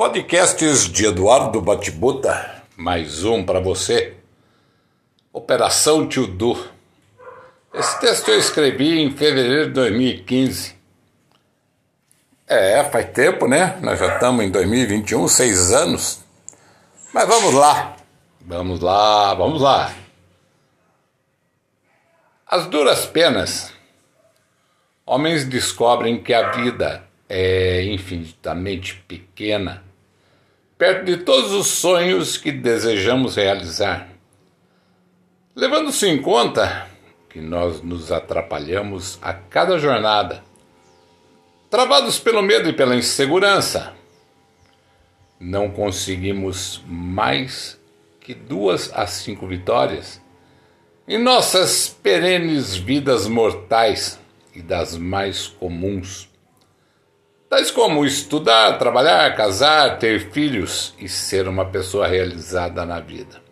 Podcasts de Eduardo Batibuta, mais um para você. Operação Tio Du. Esse texto eu escrevi em fevereiro de 2015. É, faz tempo, né? Nós já estamos em 2021, seis anos. Mas vamos lá, vamos lá, vamos lá. As duras penas. Homens descobrem que a vida é infinitamente pequena perto de todos os sonhos que desejamos realizar. Levando-se em conta que nós nos atrapalhamos a cada jornada, travados pelo medo e pela insegurança, não conseguimos mais que duas a cinco vitórias em nossas perenes vidas mortais e das mais comuns tais como estudar, trabalhar, casar, ter filhos e ser uma pessoa realizada na vida.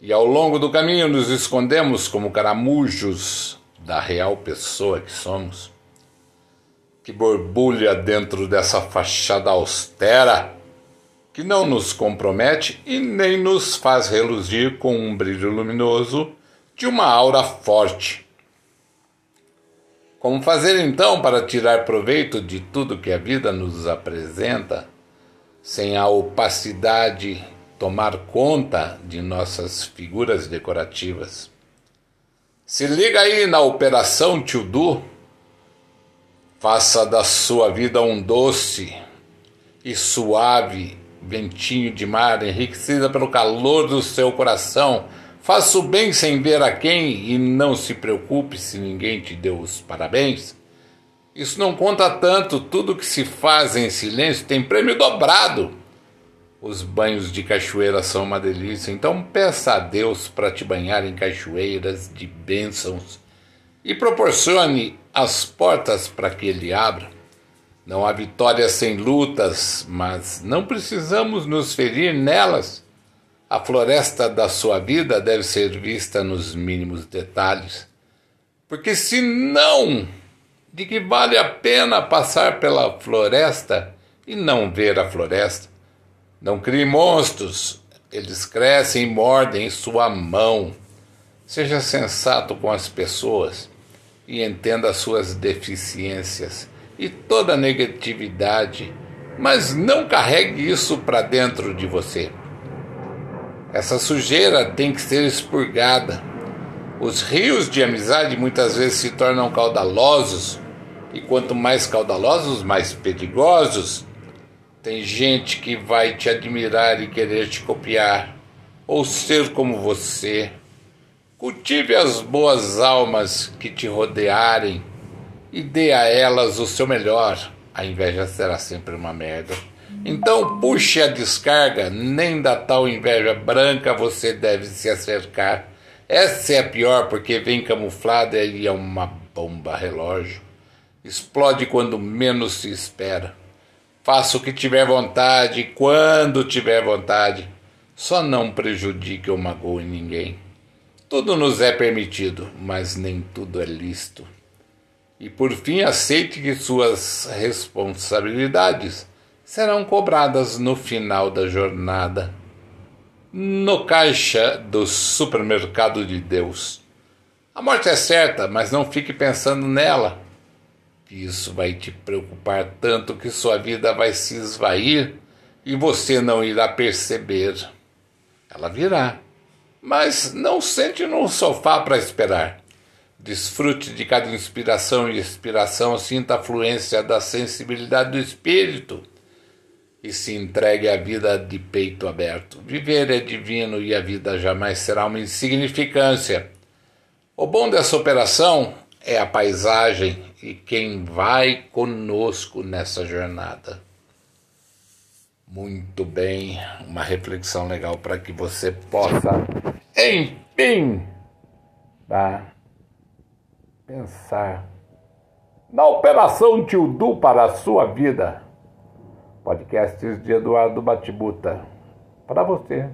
E ao longo do caminho nos escondemos como caramujos da real pessoa que somos, que borbulha dentro dessa fachada austera que não nos compromete e nem nos faz reluzir com um brilho luminoso de uma aura forte como fazer então para tirar proveito de tudo que a vida nos apresenta, sem a opacidade tomar conta de nossas figuras decorativas? Se liga aí na Operação Tio Du. Faça da sua vida um doce e suave ventinho de mar, enriquecida pelo calor do seu coração Faça o bem sem ver a quem e não se preocupe se ninguém te deu os parabéns. Isso não conta tanto, tudo que se faz em silêncio tem prêmio dobrado. Os banhos de cachoeira são uma delícia, então peça a Deus para te banhar em cachoeiras de bênçãos e proporcione as portas para que Ele abra. Não há vitória sem lutas, mas não precisamos nos ferir nelas. A floresta da sua vida deve ser vista nos mínimos detalhes, porque se não, de que vale a pena passar pela floresta e não ver a floresta? Não crie monstros, eles crescem e mordem em sua mão. Seja sensato com as pessoas e entenda as suas deficiências e toda negatividade, mas não carregue isso para dentro de você. Essa sujeira tem que ser expurgada. Os rios de amizade muitas vezes se tornam caudalosos, e quanto mais caudalosos, mais perigosos. Tem gente que vai te admirar e querer te copiar, ou ser como você. Cultive as boas almas que te rodearem e dê a elas o seu melhor. A inveja será sempre uma merda. Então puxe a descarga, nem da tal inveja branca você deve se acercar. Essa é a pior porque vem camuflada e é uma bomba relógio. Explode quando menos se espera. Faça o que tiver vontade, quando tiver vontade. Só não prejudique ou magoe ninguém. Tudo nos é permitido, mas nem tudo é lícito. E por fim, aceite que suas responsabilidades serão cobradas no final da jornada, no caixa do supermercado de Deus. A morte é certa, mas não fique pensando nela. Isso vai te preocupar tanto que sua vida vai se esvair e você não irá perceber. Ela virá, mas não sente no sofá para esperar. Desfrute de cada inspiração e expiração, sinta a fluência da sensibilidade do espírito e se entregue à vida de peito aberto. Viver é divino e a vida jamais será uma insignificância. O bom dessa operação é a paisagem e quem vai conosco nessa jornada. Muito bem, uma reflexão legal para que você possa, enfim, tá? pensar na operação Tio Du para a sua vida. Podcasts de Eduardo Batibuta. Para você.